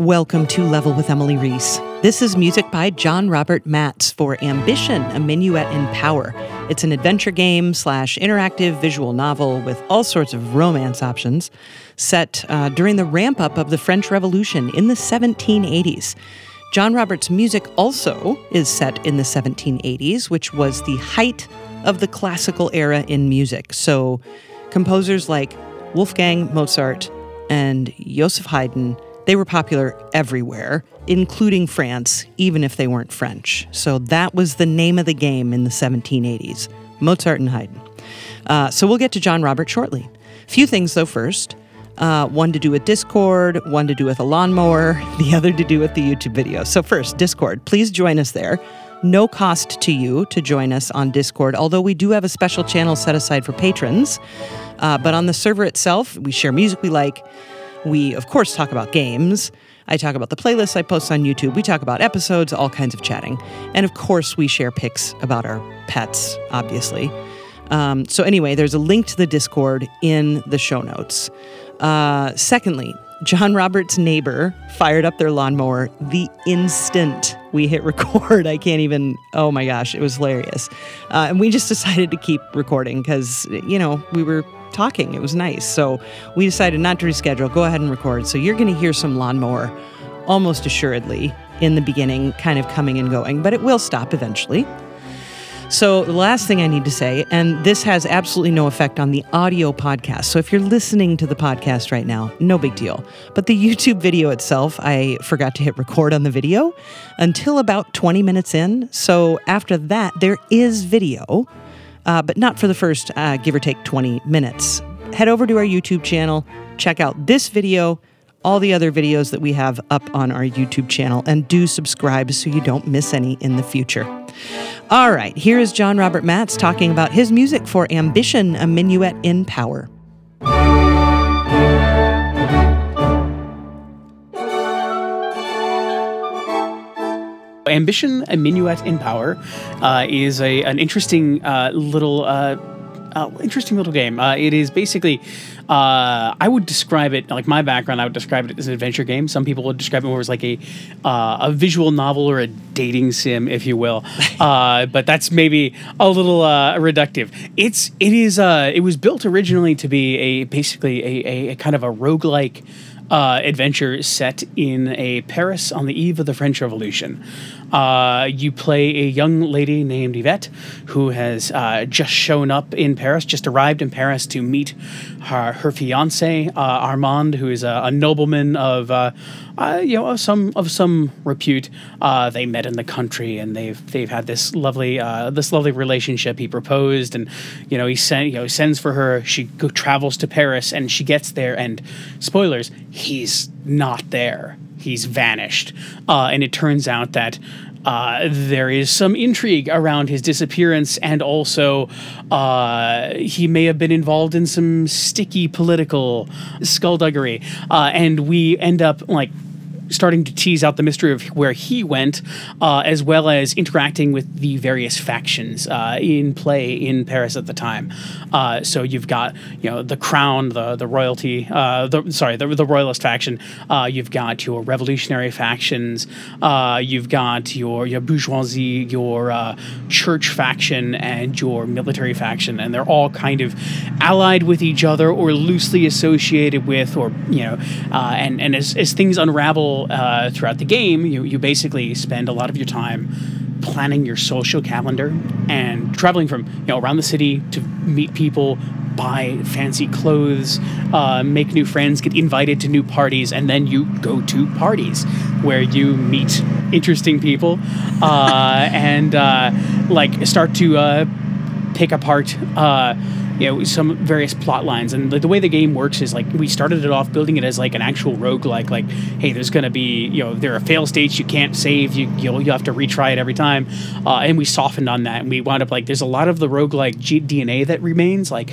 Welcome to Level with Emily Reese. This is music by John Robert Matz for Ambition, a Minuet in Power. It's an adventure game slash interactive visual novel with all sorts of romance options set uh, during the ramp up of the French Revolution in the 1780s. John Robert's music also is set in the 1780s, which was the height of the classical era in music. So composers like Wolfgang Mozart and Joseph Haydn they were popular everywhere, including France, even if they weren't French. So that was the name of the game in the 1780s Mozart and Haydn. Uh, so we'll get to John Robert shortly. Few things, though, first. Uh, one to do with Discord, one to do with a lawnmower, the other to do with the YouTube video. So, first, Discord. Please join us there. No cost to you to join us on Discord, although we do have a special channel set aside for patrons. Uh, but on the server itself, we share music we like. We, of course, talk about games. I talk about the playlists I post on YouTube. We talk about episodes, all kinds of chatting. And of course, we share pics about our pets, obviously. Um, so, anyway, there's a link to the Discord in the show notes. Uh, secondly, John Roberts' neighbor fired up their lawnmower the instant we hit record. I can't even, oh my gosh, it was hilarious. Uh, and we just decided to keep recording because, you know, we were talking. It was nice. So we decided not to reschedule, go ahead and record. So you're going to hear some lawnmower almost assuredly in the beginning, kind of coming and going, but it will stop eventually. So, the last thing I need to say, and this has absolutely no effect on the audio podcast. So, if you're listening to the podcast right now, no big deal. But the YouTube video itself, I forgot to hit record on the video until about 20 minutes in. So, after that, there is video uh, but not for the first, uh, give or take 20 minutes. Head over to our YouTube channel, check out this video, all the other videos that we have up on our YouTube channel, and do subscribe so you don't miss any in the future. All right, here is John Robert Matz talking about his music for Ambition, a Minuet in Power. Ambition, a Minuet in Power, uh, is a an interesting uh, little. Uh, uh interesting little game. Uh, it is basically, uh, I would describe it like my background. I would describe it as an adventure game. Some people would describe it more as like a a visual novel or a dating sim, if you will. but that's maybe a little reductive. It's it is it was built originally to be a basically a, a, a kind of a roguelike uh, adventure set in a Paris on the eve of the French Revolution. Uh, you play a young lady named Yvette who has uh, just shown up in Paris, just arrived in Paris to meet her, her fiance uh, Armand, who is a, a nobleman of uh, uh, you know of some of some repute. they met in the country, and they've they've had this lovely this lovely relationship. He proposed, and you know he sent you know sends for her. She go, travels to Paris, and she gets there, and spoilers, he's not there he's vanished. Uh, and it turns out that uh, there is some intrigue around his disappearance, and also uh, he may have been involved in some sticky political skullduggery. Uh, and we end up like starting to tease out the mystery of where he went, uh, as well as interacting with the various factions uh, in play in Paris at the time. Uh, so you've got you know the crown, the the royalty, uh, the sorry the, the royalist faction. Uh, you've got your revolutionary factions. Uh, you've got your your bourgeoisie, your church faction, and your military faction, and they're all kind of allied with each other or loosely associated with, or you know, and and as as things unravel uh, throughout the game, you, you basically spend a lot of your time planning your social calendar and traveling from you know around the city to meet people, buy fancy clothes, uh, make new friends, get invited to new parties, and then you go to parties where you meet interesting people uh, and uh, like start to uh, pick apart uh, you know some various plot lines. And the, the, way the game works is like we started it off building it as like an actual rogue like like hey there's going to be you know there are fail states you can't save you you'll, you have to retry it every time. Uh, and we softened on that and we wound up like there's a lot of the rogue like dna that remains like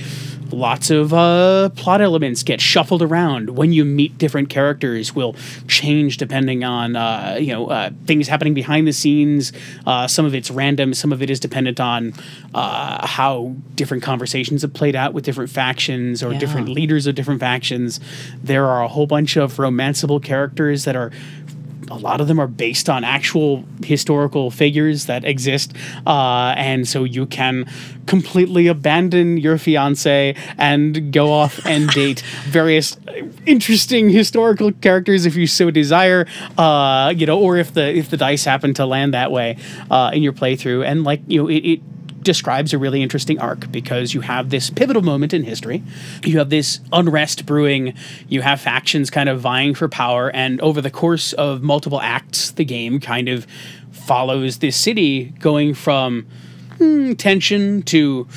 lots of uh, plot elements get shuffled around. When you meet different characters will change depending on uh, you know uh, things happening behind the scenes. Uh, some of it's random some of it is dependent on uh, how different conversations have played out with different factions or yeah. different leaders of different factions. There are a whole bunch of romanceable characters that are a lot of them are based on actual historical figures that exist, uh, and so you can completely abandon your fiance and go off and date various interesting historical characters if you so desire. Uh, you know, or if the if the dice happen to land that way uh, in your playthrough, and like you know, it, it describes a really interesting arc because you have this pivotal moment in history. You have this unrest brewing, you have factions kind of vying for power, and over the course of multiple acts, the game kind of follows this city going from hmm, tension to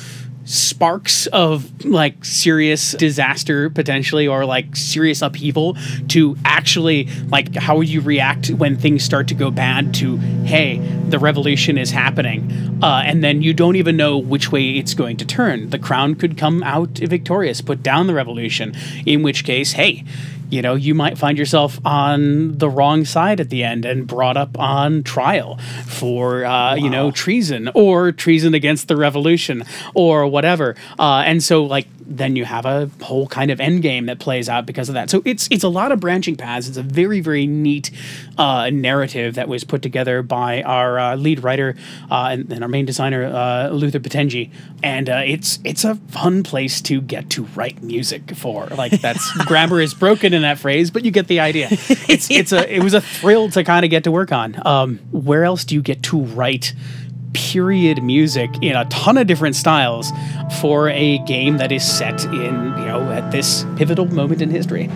sparks of like serious disaster potentially or like serious upheaval to actually like how would you react when things start to go bad to hey the revolution is happening uh, and then you don't even know which way it's going to turn the crown could come out victorious put down the revolution in which case hey you know, you might find yourself on the wrong side at the end and brought up on trial for, uh, wow. you know, treason or treason against the revolution or whatever. Uh, and so, like, then you have a whole kind of end game that plays out because of that. So it's it's a lot of branching paths. It's a very very neat uh, narrative that was put together by our uh, lead writer uh, and, and, our main designer uh, Luther Patenji, and uh, it's it's a fun place to get to write music for. Like that's grammar is broken in that phrase, but you get the idea. It's it's a it was a thrill to kind of get to work on. Um, where else do you get to write? Period music in a ton of different styles for a game that is set in, you know, at this pivotal moment in history.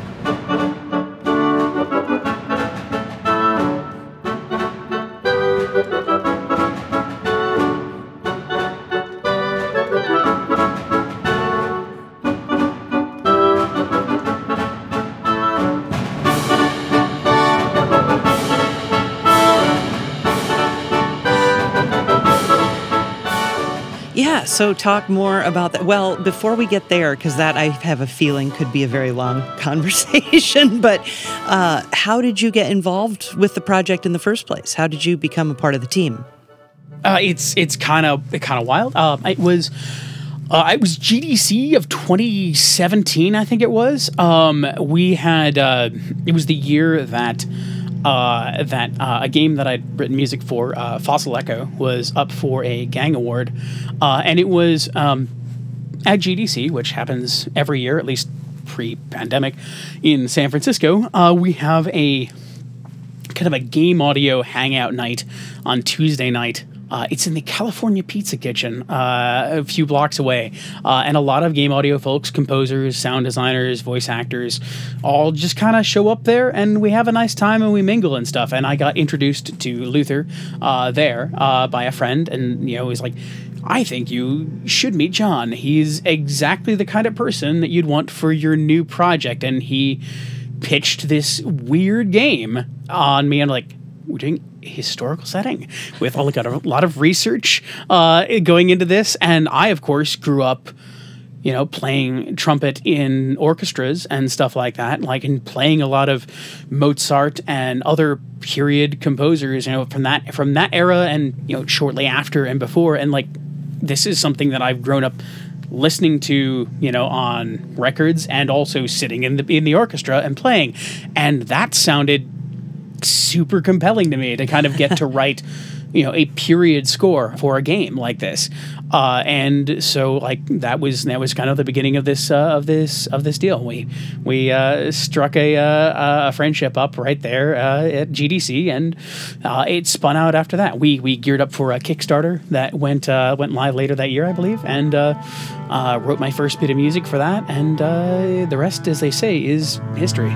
So, talk more about that. Well, before we get there, because that I have a feeling could be a very long conversation, but uh, how did you get involved with the project in the first place? How did you become a part of the team? Uh, it's it's kind of kind of wild. Uh, it was. Uh, it was GDC of 2017, I think it was. Um, we had uh, it was the year that uh, that uh, a game that I'd written music for, uh, Fossil Echo, was up for a Gang Award, uh, and it was um, at GDC, which happens every year, at least pre-pandemic, in San Francisco. Uh, we have a kind of a game audio hangout night on Tuesday night uh, it's in the California Pizza Kitchen, uh, a few blocks away. Uh, and a lot of game audio folks, composers, sound designers, voice actors, all just kind of show up there and we have a nice time and we mingle and stuff. And I got introduced to Luther uh, there uh, by a friend, and, you know, he's like, I think you should meet John. He's exactly the kind of person that you'd want for your new project. And he pitched this weird game on me. and like, we're doing historical setting with got a lot of research uh, going into this. And I, of course, grew up you know, playing trumpet in orchestras and stuff like that, like in playing a lot of Mozart and other period composers, you know, from that from that era and you know, shortly after and before, and like this is something that I've grown up listening to, you know, on records and also sitting in the in the orchestra and playing, and that sounded super compelling to me to kind of get to write you know a period score for a game like this. Uh, and so like that was that was kind of the beginning of this uh, of this of this deal. We we uh, struck a, uh, a friendship up right there uh, at GDC and uh, it spun out after that. We we geared up for a Kickstarter that went went live later that year I believe and wrote my first bit of music for that and the rest as they say is history.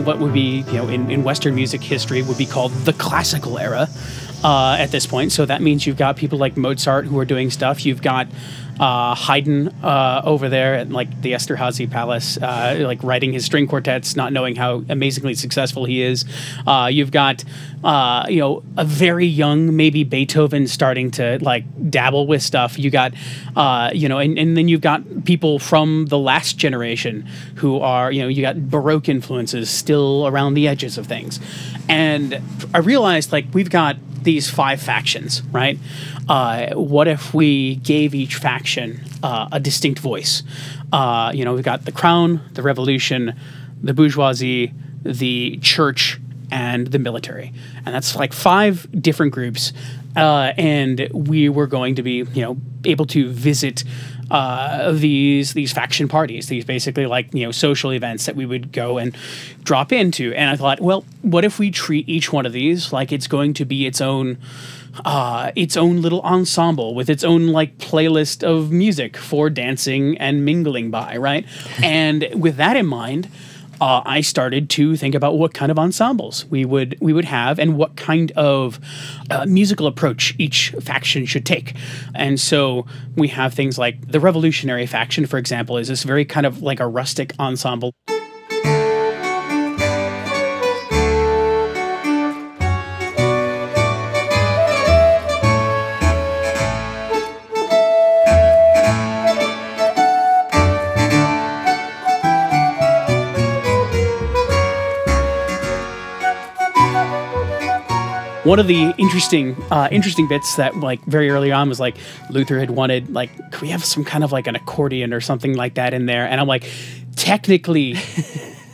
What would be, you know, in, in Western music history would be called the classical era. uh, at this point. So that means you've got people like Mozart who are doing stuff. You've got uh, Haydn uh, over there at like the Esterhazy Palace, uh, like writing his string quartets, not knowing how amazingly successful he is. Uh, you've got uh, you know a very young maybe Beethoven starting to like dabble with stuff. You got uh, you know, and, and then you've got people from the last generation who are you know you got Baroque influences still around the edges of things, and I realized like we've got these five factions, right? What if we gave each faction uh, a distinct voice? Uh, you know, we've got the crown, the revolution, the bourgeoisie, the church, and the military, and that's like five different groups. Uh, and we were going to be, you know, able to visit uh, these these faction parties, these basically like you know social events that we would go and drop into. And I thought, well, what if we treat each one of these like it's going to be its own uh, its own little ensemble with its own like playlist of music for dancing and mingling by, right? and with that in mind uh, I started to think about what kind of ensembles we would we would have and what kind of uh, musical approach each faction should take. And so we have things like the revolutionary faction, for example, is this very kind of like a rustic ensemble. One of the interesting uh, interesting bits that like very early on was like Luther had wanted like could we have some kind of like an accordion or something like that in there? And I'm like technically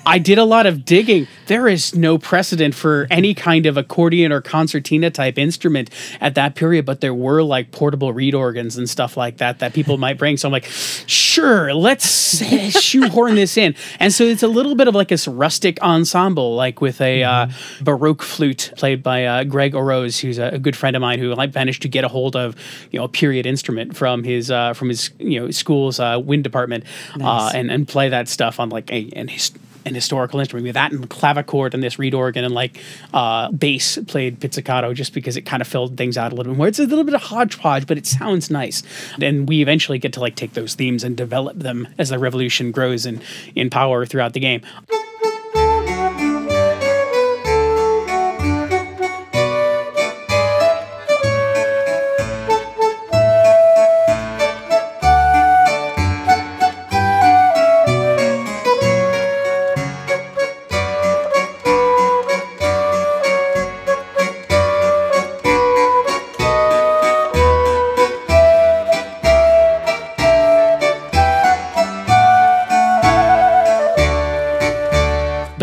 I did a lot of digging. There is no precedent for any kind of accordion or concertina type instrument at that period, but there were like portable reed organs and stuff like that that people might bring. So I'm like, sure, let's shoehorn this in. And so it's a little bit of like this rustic ensemble, like with a uh, mm-hmm. Baroque flute played by uh, Greg Orosz, who's a, a, good friend of mine who I managed to get a hold of, you know, a period instrument from his uh, from his you know school's uh, wind department, uh, nice. and and play that stuff on like a and his an historical instrument. We have that and clavichord and this reed organ and like uh, bass played pizzicato just because it kind of filled things out a little bit more. It's a little bit of hodgepodge, but it sounds nice. And we eventually get to like take those themes and develop them as the revolution grows in, in power throughout the game.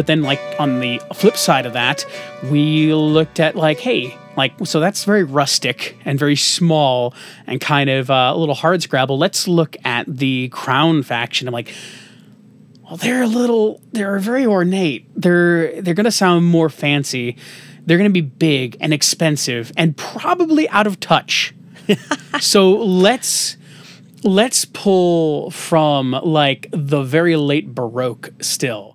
But then, like, on the flip side of that, we looked at, like, hey, like, so that's very rustic and very small and kind of uh, a little hard scrabble. Let's look at the Crown faction. I'm like, well, they're a little, they're very ornate. They're, they're going to sound more fancy. They're going to be big and expensive and probably out of touch. so let's let's pull from like the very late baroque still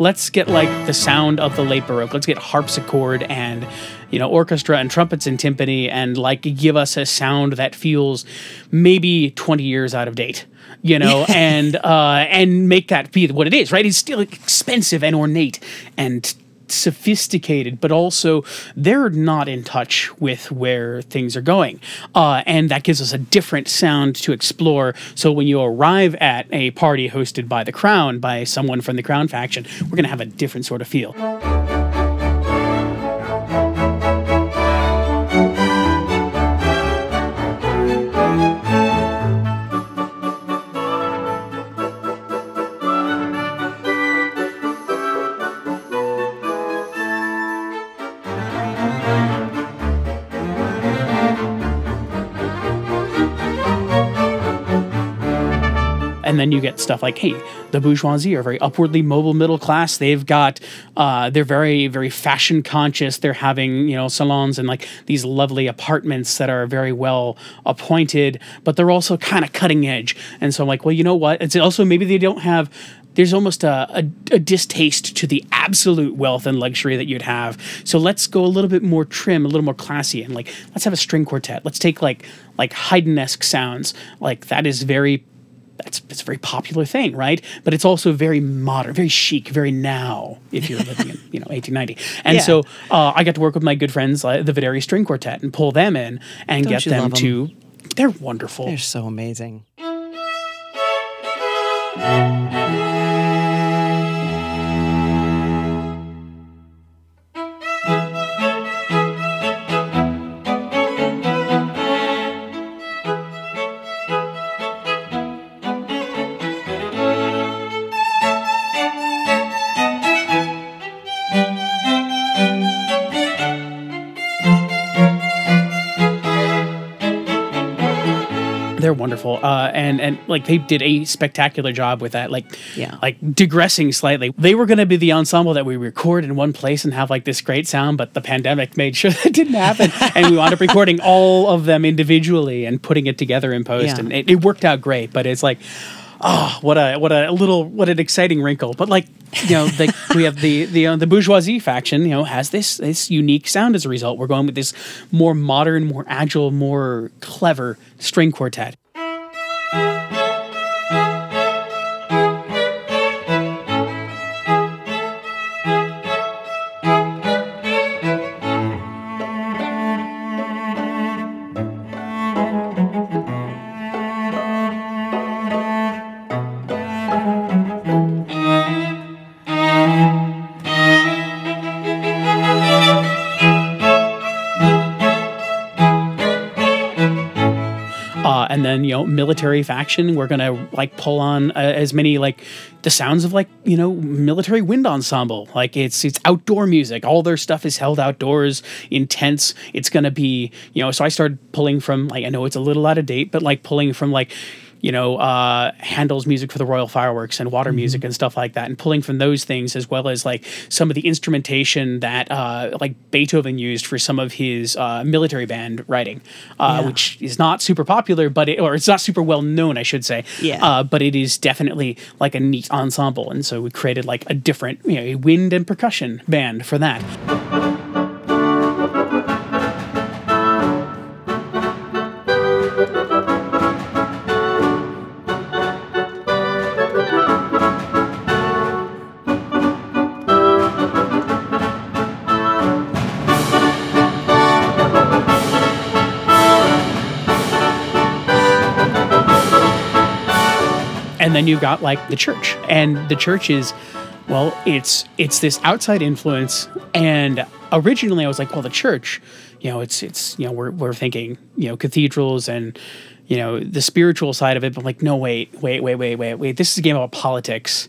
let's get like the sound of the late baroque. Let's get harpsichord and you know orchestra and trumpets and timpani and like give us a sound that feels maybe 20 years out of date you know and uh and make that be what it is right? It's still expensive and ornate and sophisticated, but also they're not in touch with where things are going. Uh, and that gives us a different sound to explore. So when you arrive at a party hosted by the Crown, by someone from the Crown faction, we're going to have a different sort of feel. Then you get stuff like, hey, the bourgeoisie are very upwardly mobile middle class. They've got, uh, they're very, very fashion conscious. They're having, you know, salons and like these lovely apartments that are very well appointed, but they're also kind of cutting edge. And so I'm like, well, you know what? It's also maybe they don't have there's almost a, a, a, distaste to the absolute wealth and luxury that you'd have. So let's go a little bit more trim, a little more classy, and like let's have a string quartet. Let's take like like Haydn-esque sounds. Like that is very that's it's a very popular thing, right? But it's also very modern, very chic, very now. If you're living in you know 1890, and yeah. so uh, I got to work with my good friends, uh, the Videri String Quartet, and pull them in and Don't get them to. Them? They're wonderful. They're so amazing. Wonderful. Uh, and and like they did a spectacular job with that. Like yeah, like digressing slightly, they were going to be the ensemble that we record in one place and have like this great sound, but the pandemic made sure that didn't happen, and we wound up recording all of them individually and putting it together in post, yeah. and it, it worked out great. But it's like oh, what a what a little what an exciting wrinkle. But like you know, we have the the uh, the bourgeoisie faction. You know, has this this unique sound as a result. We're going with this more modern, more agile, more clever string quartet. And you know military faction we're gonna like pull on uh, as many like the sounds of like you know military wind ensemble. Like it's it's outdoor music. All their stuff is held outdoors intense it's gonna be you know so i started pulling from like i know it's a little out of date but like pulling from like you know, uh, Handel's music for the Royal Fireworks and water mm-hmm. music and stuff like that, and pulling from those things as well as like some of the instrumentation that uh, like Beethoven used for some of his uh, military band writing, uh, yeah. which is not super popular, but it, or it's not super well known, I should say. Yeah. Uh, but it is definitely like a neat ensemble, and so we created like a different, you know, a wind and percussion band for that. And then you've got like the church. And the church is well it's it's this outside influence. And originally i was like well the church you know it's it's you know we're, we're thinking you know cathedrals and you know the spiritual side of it. But I'm like no wait wait wait wait wait wait. This is a game about politics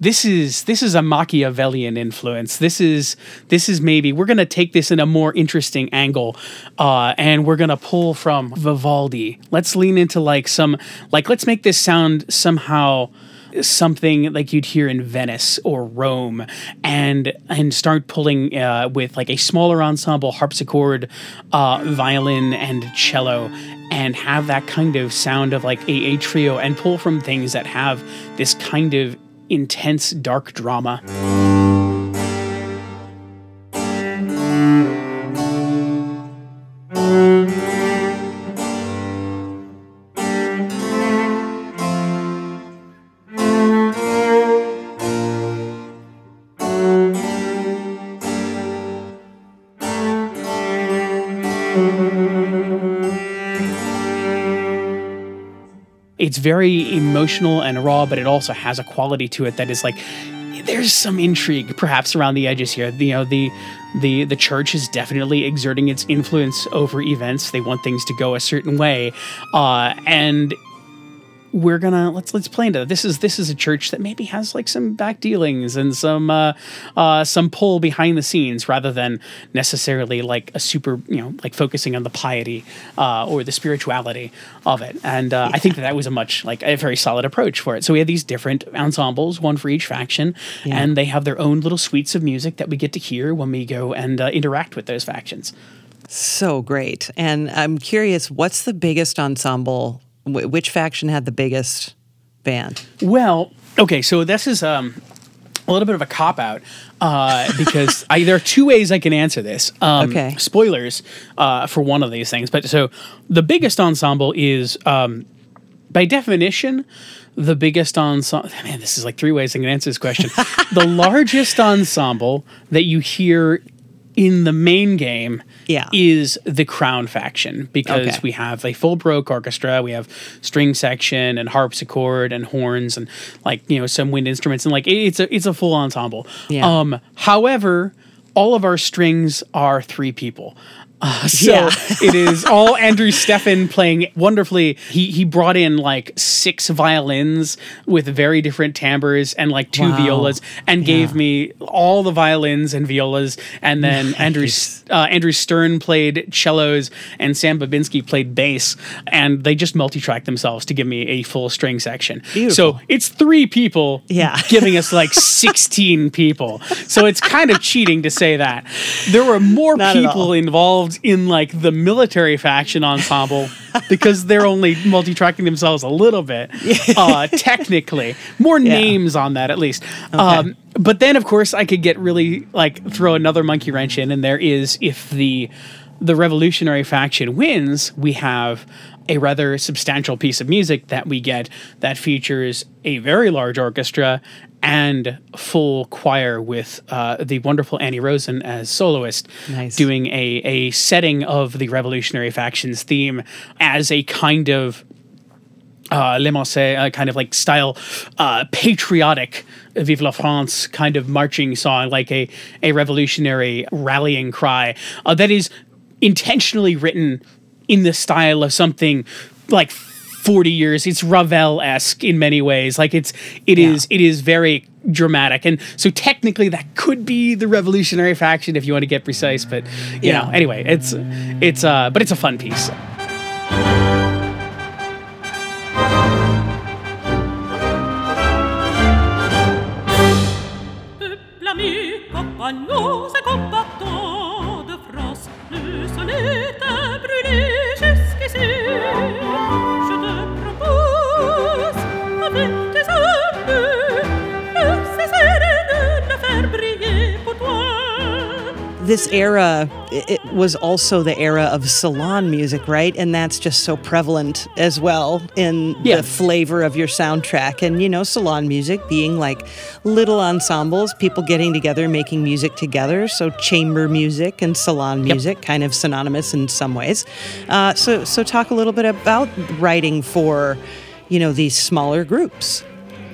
this is this is a Machiavellian influence. This is this is maybe we're gonna take this in a more interesting angle, uh, and we're gonna pull from Vivaldi. Let's lean into like some like let's make this sound somehow something like you'd hear in Venice or Rome, and and start pulling uh, with like a smaller ensemble, harpsichord, uh, violin, and cello, and have that kind of sound of like a, a trio, and pull from things that have this kind of intense dark drama. Very emotional and raw, but it also has a quality to it that is like there's some intrigue perhaps around the edges here. You know, the the the church is definitely exerting its influence over events. They want things to go a certain way, uh, and we're gonna let's let's play into. This is this is a church that maybe has like some back dealings and some uh, uh, some pull behind the scenes rather than necessarily like a super you know like focusing on the piety uh, or the spirituality of it. And uh, I think that that was a much like a very solid approach for it. So we had these different ensembles, one for each faction, Yeah. and they have their own little suites of music that we get to hear when we go and uh, interact with those factions. So great. And I'm curious, what's the biggest ensemble? Wh- which faction had the biggest band? Well, okay, so this is um, a little bit of a cop out uh, because I, there are two ways I can answer this. Um, Okay. Spoilers uh, for one of these things, but so the biggest ensemble is um, by definition. The biggest ensemble, man, this is like three ways I can answer this question. the largest ensemble that you hear in the main game Yeah. is the Crown faction because Okay. we have a full Baroque orchestra, we have string section and harpsichord and horns and like you know some wind instruments and like it's a it's a full ensemble. Yeah. Um, however, all of our strings are three people. Uh, so Yeah. it is all Andrew Steffen playing wonderfully. He he brought in like six violins with very different timbres and like two Wow. violas and gave me all the violins and violas and then Andrew uh, Andrew Stern played cellos and Sam Babinski played bass and they just multi-tracked themselves to give me a full string section. Beautiful. So it's three people Yeah. giving us like 16 people. So it's kind of cheating to say that. There were more Not people all. Involved in like the military faction ensemble because they're only multi-tracking themselves a little bit uh, technically. More Yeah. names on that at least. Um, but then of course i could get really like throw another monkey wrench in and there is if the the revolutionary faction wins we have a rather substantial piece of music that we get that features a very large orchestra and full choir with uh, the wonderful Annie Rosen as soloist Nice. doing a, a setting of the revolutionary factions theme as a kind of uh, Le Mancé, uh, kind of like style, uh, patriotic Vive la France kind of marching song, like a, a revolutionary rallying cry uh, that is intentionally written in the style of something like 40 years. It's Ravel esque in many ways. Like it's, it is, it is very dramatic. And so technically that could be the revolutionary faction if you want to get precise, but you Yeah. know, anyway, it's, it's, uh, but it's a fun piece. This era, it was also the era of salon music, right? And that's just so prevalent as well in Yeah. the flavor of your soundtrack. And, you know, salon music being like little ensembles, people getting together, making music together. So chamber music and salon Yep. music, kind of synonymous in some ways. Uh, so, so talk a little bit about writing for, you know, these smaller groups.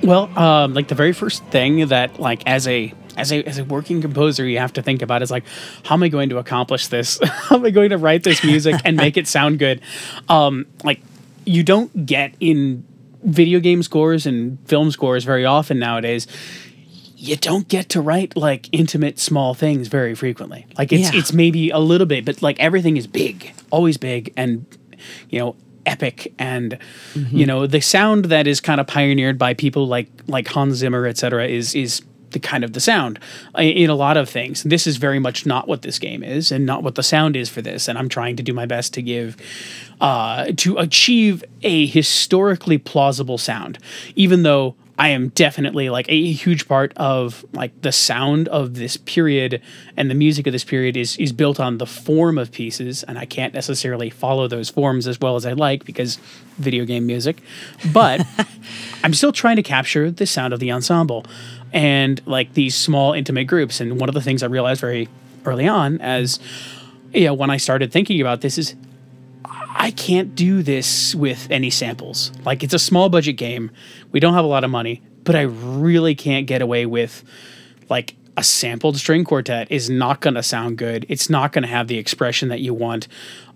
Well, um, like the very first thing that, like, as a as a as a working composer, you have to think about is like, how am I going to accomplish this? how am I going to write this music and make it sound good? Um, like, you don't get in video game scores and film scores very often nowadays. You don't get to write like intimate small things very frequently. Like it's Yeah. it's maybe a little bit, but like everything is big, always big, and you know epic and you know the sound that is kind of pioneered by people like like Hans Zimmer etc is is the kind of the sound in a lot of things. This is very much not what this game is and not what the sound is for this and I'm trying to do my best to give uh to achieve a historically plausible sound. Even though I am definitely like a huge part of like the sound of this period and the music of this period is is built on the form of pieces and I can't necessarily follow those forms as well as I like because video game music but I'm still trying to capture the sound of the ensemble and like these small intimate groups and one of the things I realized very early on as you know when I started thinking about this is I can't do this with any samples. Like it's a small budget game. We don't have a lot of money, but I really can't get away with like a sampled string quartet is not going to sound good. It's not going to have the expression that you want.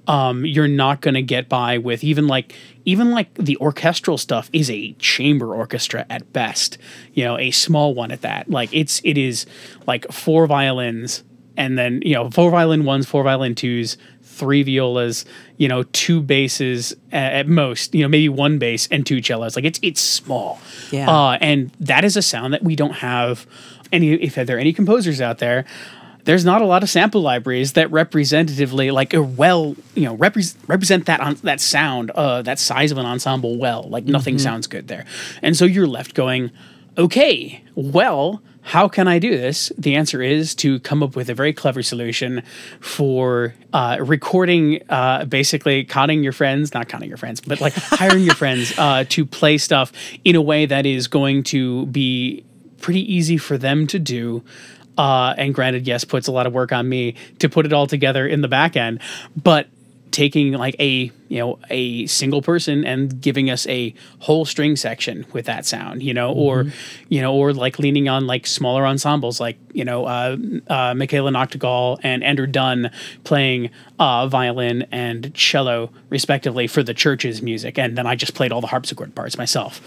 um, you're not going to get by with even like even like the orchestral stuff is a chamber orchestra at best you know a small one at that like it's it is like four violins and then you know four violin ones four violin twos three violas you know two basses at, at most you know maybe one bass and two cellos. Like it's it's small. Yeah. uh, and that is a sound that we don't have any if there are any composers out there there's not a lot of sample libraries that representatively like are well you know repre- represent that on that sound uh that size of an ensemble well. Like nothing sounds good there. And so you're left going okay well how can I do this? The answer is to come up with a very clever solution for uh, recording, uh, basically counting your friends, not counting your friends, but like hiring your friends uh, to play stuff in a way that is going to be pretty easy for them to do. Uh, and granted, yes, puts a lot of work on me to put it all together in the back end, but taking like a you know a single person and giving us a whole string section with that sound you know or you know or like leaning on like smaller ensembles like you know uh, uh, Michaela Noctegal and Andrew Dunn playing uh, violin and cello respectively for the church's music. And then I just played all the harpsichord parts myself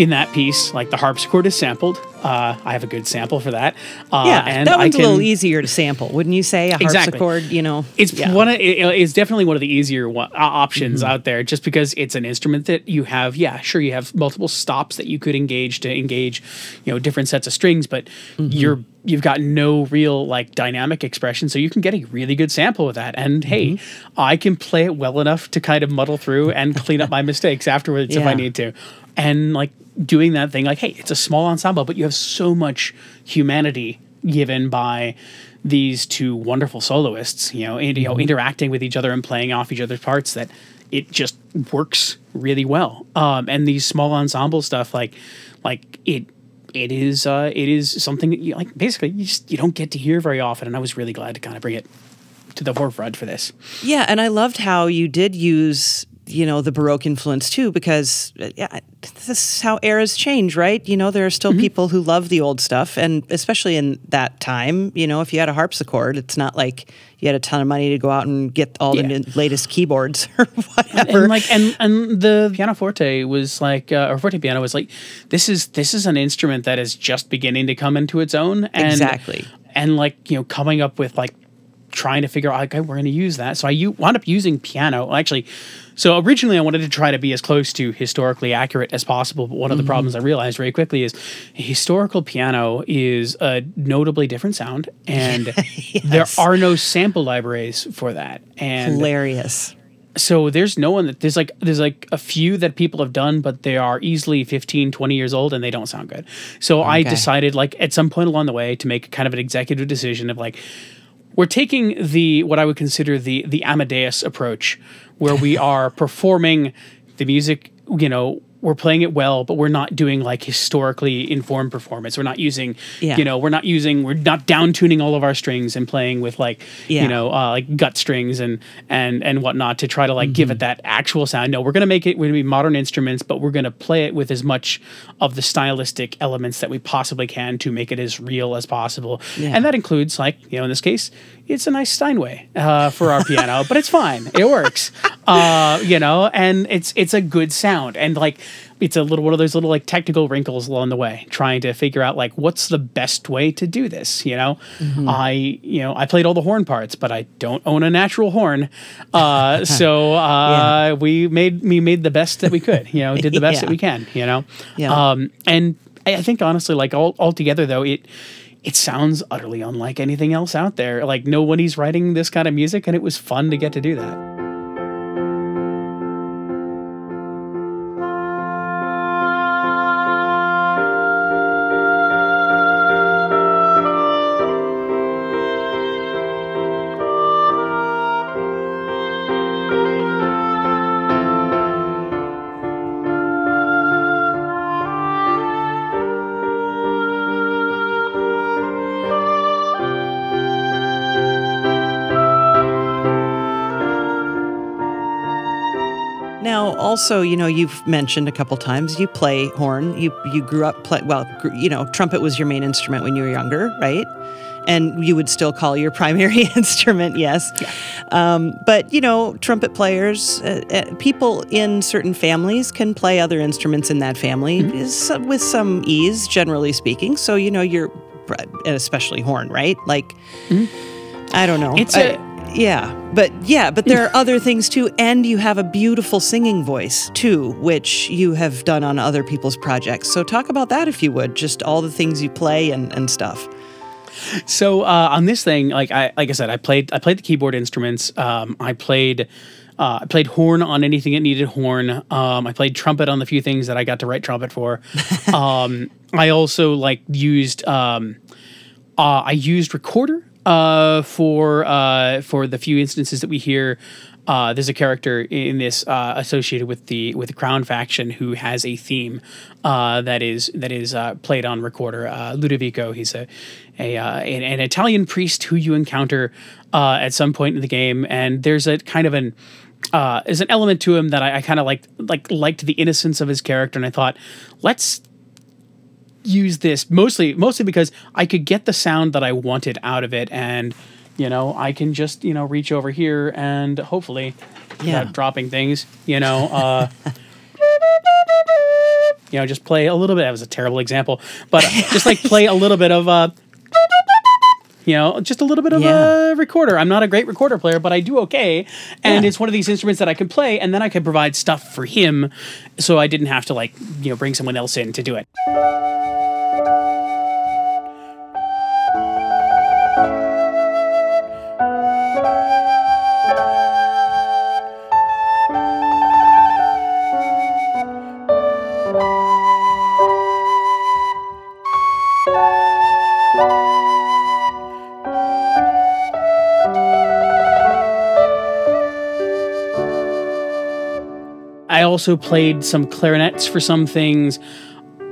in that piece like the harpsichord is sampled uh, I have a good sample for that uh, yeah, and that one's a little easier to sample, wouldn't you say? A Exactly. harpsichord, you know. It's yeah. one. Of, it- it's definitely one of the easier one, uh, options Mm-hmm. out there, just because it's an instrument that you have. Yeah, sure, you have multiple stops that you could engage to engage, you know, different sets of strings, but Mm-hmm. you're you've got no real like dynamic expression, so you can get a really good sample with that. And hey, Mm-hmm. I can play it well enough to kind of muddle through and clean up my mistakes afterwards if I need to. And like doing that thing, like, hey, it's a small ensemble, but you have so much humanity given by these two wonderful soloists, you know, and, you know, interacting with each other and playing off each other's parts that it just works really well. Um, and these small ensemble stuff, like, like it, it is, uh, it is something that you like. Basically, you just you don't get to hear very often, and I was really glad to kind of bring it to the forefront for this. Yeah, and I loved how you did use, you know, the Baroque influence too, because yeah, this is how eras change, right? You know, there are still people who love the old stuff, and especially in that time, you know, if you had a harpsichord, it's not like you had a ton of money to go out and get all the Yeah. new- latest keyboards or whatever. and like and and the pianoforte was like uh, or forte piano was like this is this is an instrument that is just beginning to come into its own and Exactly. and like you know coming up with like trying to figure out okay we're going to use that so i u- wound up using piano actually so originally i wanted to try to be as close to historically accurate as possible but one of the mm-hmm. problems i realized very quickly is historical piano is a notably different sound and there are no sample libraries for that. And Hilarious. so there's no one that there's like there's like a few that people have done but they are easily 15 20 years old and they don't sound good. So i decided like at some point along the way to make kind of an executive decision of like we're taking the what i would consider the the amadeus approach where we are performing the music you know we're playing it well but we're not doing like historically informed performance we're not using Yeah. you know we're not using we're not down tuning all of our strings and playing with like Yeah. you know uh, like gut strings and and and whatnot to try to like give it Mm-hmm. that actual sound. No, we're gonna make it. We're gonna be modern instruments, but we're gonna play it with as much of the stylistic elements that we possibly can to make it as real as possible. Yeah. And that includes like you know in this case, it's a nice Steinway uh, for our piano, but it's fine. It works. Uh, you know, and it's it's a good sound and like. It's a little one of those little like technical wrinkles along the way, trying to figure out like what's the best way to do this. You know, Mm-hmm. I you know I played all the horn parts, but I don't own a natural horn, uh, so uh, we made we made the best that we could. You know, did the best that we can. You know, Yeah. um, and I I think honestly, like all altogether though, it it sounds utterly unlike anything else out there. Like nobody's writing this kind of music, and it was fun to get to do that. Also, you know, you've mentioned a couple times you play horn. You you grew up play well. You know, trumpet was your main instrument when you were younger, right? And you would still call your primary instrument, yes. Um, but you know, trumpet players, uh, uh, people in certain families can play other instruments in that family Mm-hmm. with some ease, generally speaking. So you know, you're and especially horn, right? Like, I don't know. Mm-hmm. It's I- a- yeah, but yeah, but there are other things too, and you have a beautiful singing voice too, which you have done on other people's projects. So talk about that if you would, just all the things you play and, and stuff. So uh, on this thing, like I like I said, I played I played the keyboard instruments. Um, I played uh, I played horn on anything that needed horn. Um, I played trumpet on the few things that I got to write trumpet for. um, I also like used um, uh, I used recorder uh, for uh, for the few instances that we hear. Uh, there's a character in this uh, associated with the with the Crown faction who has a theme uh, that is that is uh, played on recorder. Ludovico, he's a a an, an Italian priest who you encounter at some point in the game, and there's a kind of an uh, there's an element to him that I, I kind of like like liked the innocence of his character, and I thought let's use this mostly mostly because I could get the sound that I wanted out of it and you know I can just you know reach over here and hopefully Yeah. without dropping things you know uh you know just play a little bit that was a terrible example but just like play a little bit of uh you know, just a little bit of Yeah. a recorder. I'm not a great recorder player, but I do okay. And Yeah. it's one of these instruments that I can play, and then I could provide stuff for him, so I didn't have to like you know bring someone else in to do it. Also played some clarinets for some things.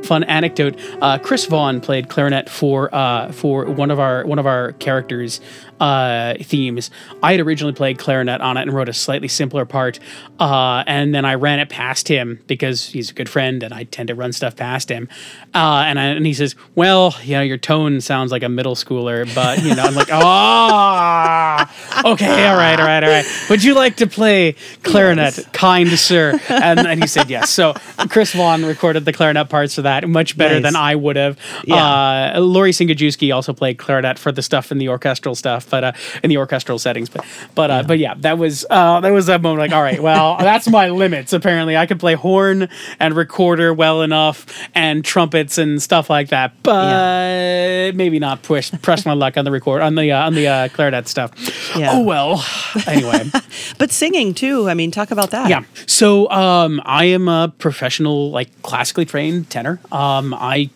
Fun anecdote: uh, Chris Vaughn played clarinet for uh, for one of our one of our characters' uh, themes. I had originally played clarinet on it and wrote a slightly simpler part, uh, and then I ran it past him because he's a good friend and I tend to run stuff past him. Uh, and I, and he says, "Well, you know, your tone sounds like a middle schooler, but you know," I'm like, "Oh, okay, all right, all right, all right. Would you like to play clarinet, kind sir?" And, and he said yes. So Chris Vaughn recorded the clarinet parts for that much better Nice. than I would have. Yeah. Uh, Lori Singajewski also played clarinet for the stuff in the orchestral stuff, but uh, in the orchestral settings. But but uh, but yeah, that was uh, that was that moment. Like, all right, well, that's my limits. Apparently, I could play horn and recorder well enough, and trumpets and stuff like that. But maybe not push press my luck on the record on the uh, on the uh, clarinet stuff. Yeah. Oh well. Anyway. But singing too, I mean, talk about that. Yeah. So um, I am a professional, like classically trained tenor. Um, I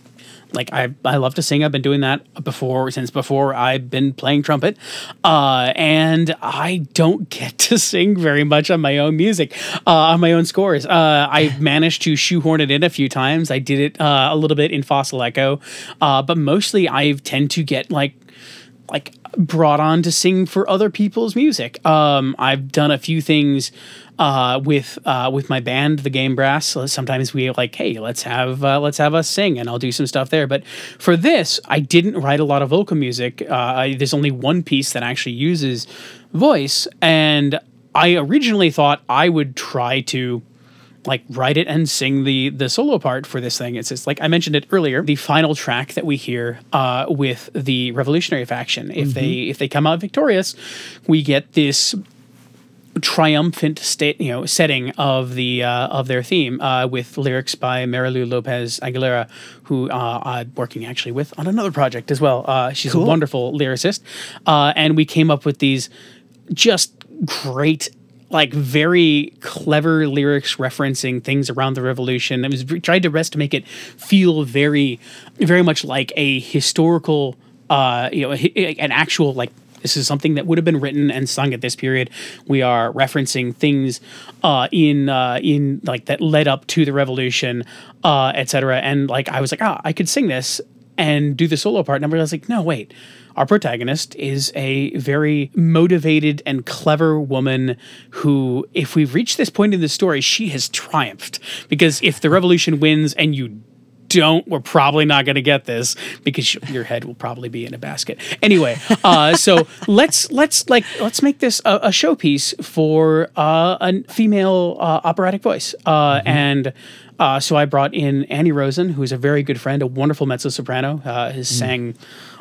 like I I love to sing. I've been doing that before since before I've been playing trumpet, uh, and I don't get to sing very much on my own music, uh, on my own scores. Uh, I've managed to shoehorn it in a few times. I did it uh, a little bit in Fossil Echo, uh, but mostly I tend to get like like brought on to sing for other people's music. Um, I've done a few things uh, with uh, with my band, the Game Brass. Sometimes we like, hey, let's have uh, let's have us sing, and I'll do some stuff there. But for this, I didn't write a lot of vocal music. Uh, I, there's only one piece that actually uses voice, and I originally thought I would try to like write it and sing the the solo part for this thing. It's just like I mentioned it earlier. The final track that we hear uh, with the revolutionary faction, if they if they come out victorious, we get this triumphant state you know setting of the uh, of their theme uh, with lyrics by Marilu Lopez Aguilera who uh, I'm working actually with on another project as well uh, she's Cool. a wonderful lyricist uh, and we came up with these just great like very clever lyrics referencing things around the revolution it was tried to rest to make it feel very very much like a historical uh you know an actual like this is something that would have been written and sung at this period. We are referencing things uh, in uh, in like that led up to the revolution, uh, etc. And like I was like, ah, I could sing this and do the solo part. And I was like, no, wait. Our protagonist is a very motivated and clever woman who, if we've reached this point in the story, she has triumphed. Because if the revolution wins and you don't, we're probably not going to get this because your head will probably be in a basket. Anyway, uh, so let's let's like let's make this a, a showpiece for uh, a female uh, operatic voice, uh, and. Uh, so I brought in Annie Rosen, who is a very good friend, a wonderful mezzo soprano, uh, has sang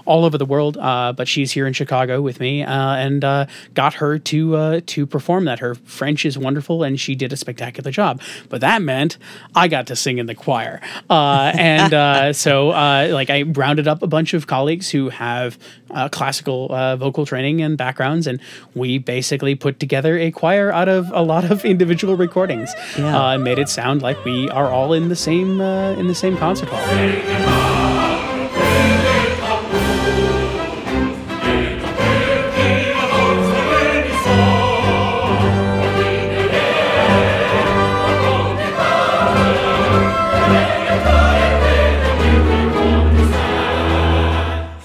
all over the world, uh, but she's here in Chicago with me, uh, and uh, got her to uh, to perform that. Her French is wonderful, and she did a spectacular job. But that meant I got to sing in the choir, uh, and uh, so like I rounded up a bunch of colleagues who have classical vocal training and backgrounds, and we basically put together a choir out of a lot of individual recordings, Yeah. and made it sound like we are all in the same in the same concert hall.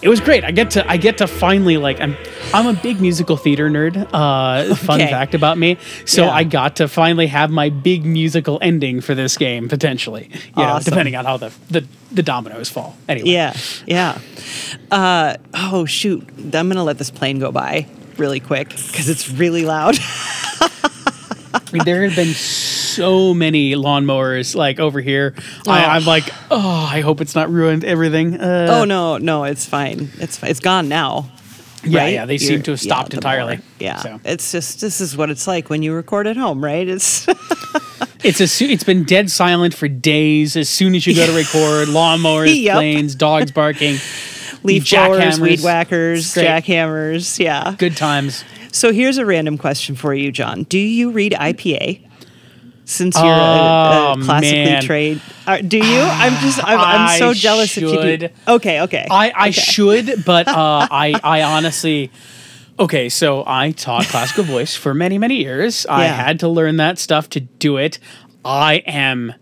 It was great. I get to I get to finally like I'm I'm a big musical theater nerd. Uh, Fun Okay. fact about me. So Yeah. I got to finally have my big musical ending for this game potentially. You know, Awesome. depending on how the, the the dominoes fall. Anyway, Yeah, yeah. Uh, oh shoot! I'm gonna let this plane go by really quick because it's really loud. I mean, there have been so many lawnmowers like over here. I, Oh. I'm like, oh, I hope it's not ruined everything. Uh, oh no, no, it's fine. It's fi- it's gone now. Yeah, right? yeah, they seem You're- to have stopped the entirely. Yeah, So. it's just this is what it's like when you record at home, right? It's It's a it's been dead silent for days. As soon as you go to record, lawnmowers, Yep. planes, dogs barking, leaf blowers, weed whackers, jackhammers. Yeah. Good times. So here's a random question for you, John. Do you read IPA? Since you're Oh, a, a classically man. trained, uh, do you? I'm just, I'm, I'm so jealous that you do. Okay, okay. I, I okay. should, but uh, I I honestly. Okay, so I taught classical voice for many many years. I had to learn that stuff to do it. I am.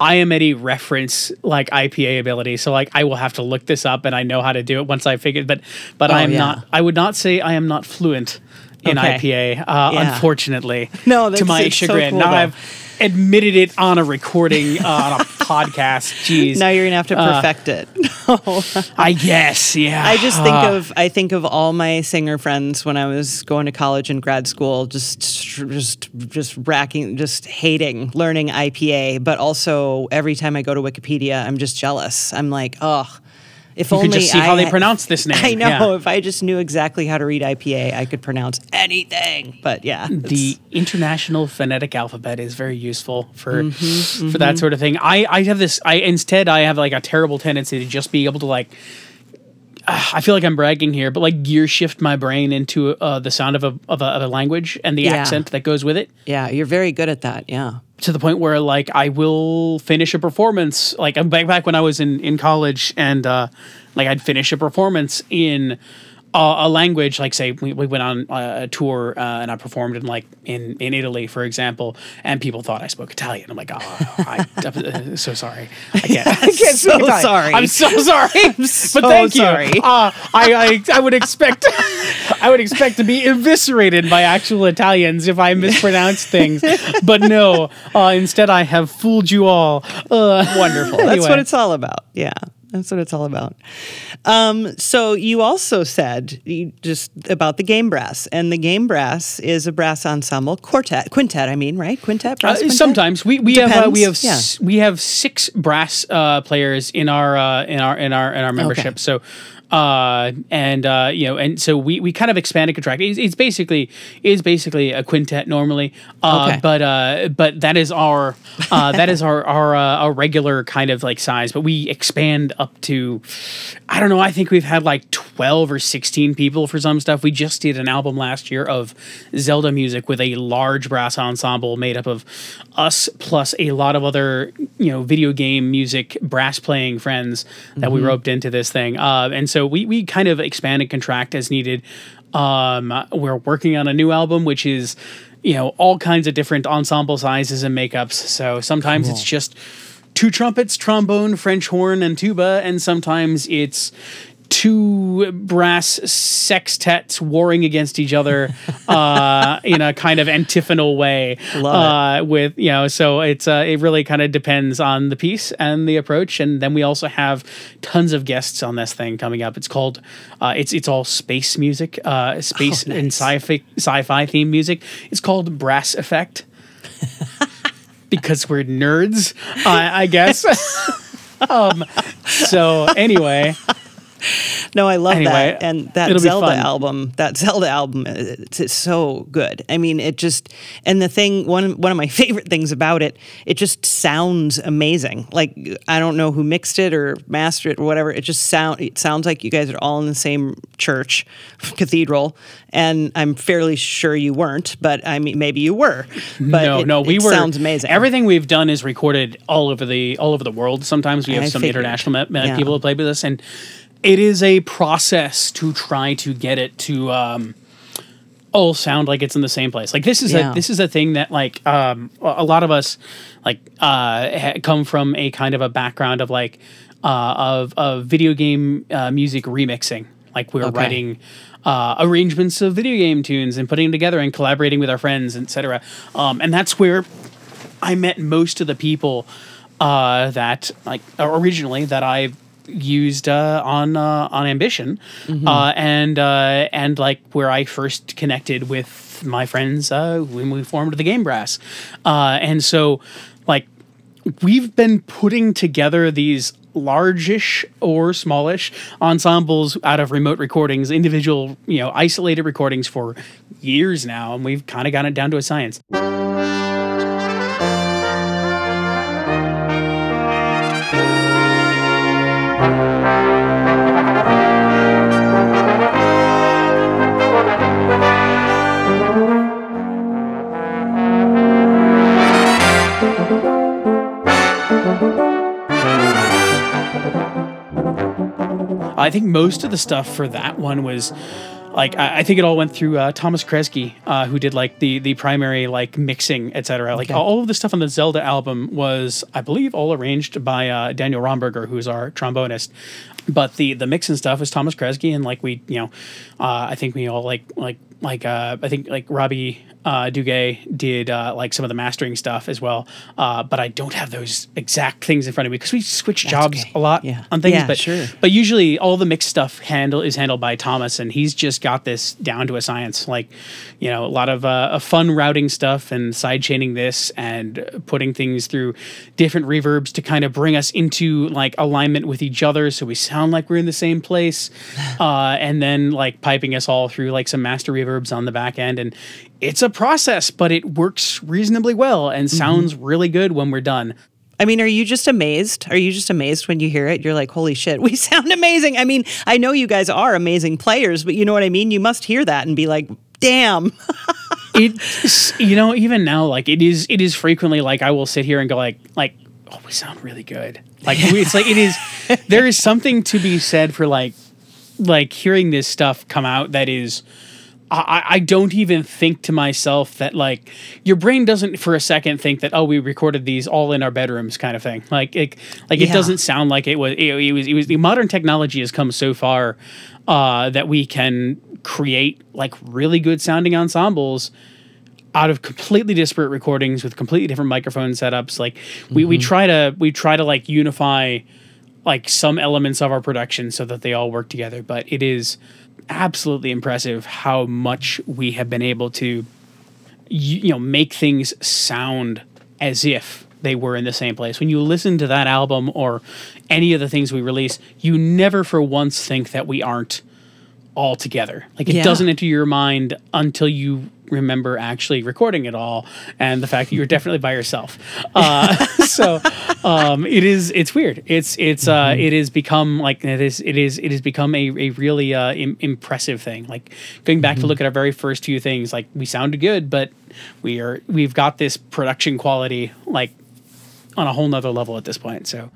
I am at a reference like IPA ability, so like I will have to look this up, and I know how to do it once I figure. But but Oh, I am yeah. not. I would not say I am not fluent in Okay. IPA. Uh, Yeah. Unfortunately, No, to my it's so chagrin. cool, now though. I've admitted it on a recording uh, on a podcast. Jeez, Now you're gonna have to Uh, perfect it. I guess, yeah. I just think Uh, of I think of all my singer friends when I was going to college and grad school, just just just racking, just hating learning IPA. But also every time I go to Wikipedia, I'm just jealous. I'm like, oh, if you only could just see I how they pronounce this name. I know. yeah. If I just knew exactly how to read IPA, I could pronounce anything. But yeah, the international phonetic alphabet is very useful for Mm-hmm, for that sort of thing. I I have this. I instead I have like a terrible tendency to just be able to like. ah, I feel like I'm bragging here, but like gear shift my brain into uh, the sound of a, of a of a language and the Yeah. accent that goes with it. yeah, you're very good at that. Yeah. To the point where like I will finish a performance like I'm back back when I was in in college and uh like I'd finish a performance in uh, a language like say we, we went on uh, a tour uh, and I performed in like in in Italy for example and people thought I spoke Italian I'm like oh I, am so sorry I can't I can't So sorry. I'm so sorry so but thank sorry. you uh, I, I I would expect I would expect to be eviscerated by actual Italians if I mispronounce things, but no. Uh, instead, I have fooled you all. Uh, Wonderful. That's anyway. what it's all about. Yeah. That's what it's all about. Um, so you also said you just about the game brass, and the game brass is a brass ensemble quartet, quintet. I mean, right? Quintet. Brass Uh, quintet? sometimes we, we have uh, we have Depends, s- we have six brass uh, players in our uh, in our in our in our membership. So uh and uh you know and so we we kind of expand and contract. It's, it's basically is basically a quintet normally. Uh Okay. but uh but that is our uh that is our our uh, our regular kind of like size. But we expand up to i don't know i think we've had like 12 or 16 people for some stuff. We just did an album last year of zelda music with a large brass ensemble made up of us plus a lot of other you know video game music brass playing friends that we roped into this thing. Uh, and so we we kind of expand and contract as needed. Um, we're working on a new album which is you know all kinds of different ensemble sizes and makeups. So sometimes it's just two trumpets, trombone, French horn, and tuba, and sometimes it's two brass sextets warring against each other uh, in a kind of antiphonal way. Love uh, With you know, so it's uh, it really kind of depends on the piece and the approach, and then we also have tons of guests on this thing coming up. It's called uh, it's it's all space music, uh, space Oh, and sci-fi sci-fi theme music. It's called Brass Effect. because we're nerds, I I guess. um, so anyway, No, I love Anyway, that. And that Zelda album, that Zelda album, it's, it's so good. I mean, it just and the thing one one of my favorite things about it, it just sounds amazing. Like I don't know who mixed it or mastered it or whatever. It just sound it sounds like you guys are all in the same church cathedral, and I'm fairly sure you weren't, but I mean maybe you were. But no, it, no, we it were. sounds amazing. Everything we've done is recorded all over the all over the world. Sometimes we have I some figured. international Yeah. people who play with us, and it is a process to try to get it to um, all sound like it's in the same place. Like this is Yeah. a this is a thing that like um, a lot of us like uh, ha- come from a kind of a background of like uh, of of video game uh, music remixing. Like we're Okay. writing uh, arrangements of video game tunes and putting them together and collaborating with our friends, etc. Um, and that's where I met most of the people uh, that like originally that I used uh, on uh, on Ambition, uh, and uh, and like where I first connected with my friends uh, when we formed the Game Brass, uh, and so like we've been putting together these largish or smallish ensembles out of remote recordings, individual, you know, isolated recordings for years now, and we've kind of gotten it down to a science. I think most of the stuff for that one was like I, I think it all went through uh, Thomas Kresge, uh, who did like the the primary like mixing, etc. Like Okay. all of the stuff on the Zelda album was, I believe, all arranged by uh, Daniel Romberger, who's our trombonist. But the the mix and stuff was Thomas Kresge, and like we, you know, uh, I think we all like like like uh, I think like Robbie uh, Duguay did uh, like some of the mastering stuff as well. Uh, but I don't have those exact things in front of me because we switch jobs okay. a lot Yeah. on things. Yeah, but sure. but usually all the mixed stuff handle is handled by Thomas, and he's just got this down to a science. Like, you know, a lot of uh, fun routing stuff and side chaining this and putting things through different reverbs to kind of bring us into like alignment with each other, so we sound like we're in the same place. Uh, and then like piping us all through like some master reverbs on the back end, and it's a process, but it works reasonably well and Mm-hmm. sounds really good when we're done. I mean, are you just amazed? Are you just amazed when you hear it? You're like, holy shit, we sound amazing. I mean, I know you guys are amazing players, but you know what I mean? You must hear that and be like, damn. it you know even now like it is it is frequently like i will sit here and go like like oh we sound really good like it's like it is there is something to be said for like like hearing this stuff come out that is I, I don't even think to myself that like your brain doesn't for a second think that oh we recorded these all in our bedrooms kind of thing. Like it like it doesn't sound like it was it, it was it was the modern technology has come so far uh, that we can create like really good sounding ensembles out of completely disparate recordings with completely different microphone setups. Like we, we try to we try to like unify like some elements of our production so that they all work together. But it is absolutely impressive how much we have been able to you, you know make things sound as if they were in the same place when you listen to that album or any of the things we release you never for once think that we aren't all together like it Yeah. doesn't enter your mind until you remember actually recording it all and the fact that you're definitely by yourself. Uh, so um, it is it's weird. It's it's uh, it has become like it is it is it has become a, a really uh, Im- impressive thing. Like going back to look at our very first few things like we sounded good but we are we've got this production quality like on a whole nother level at this point so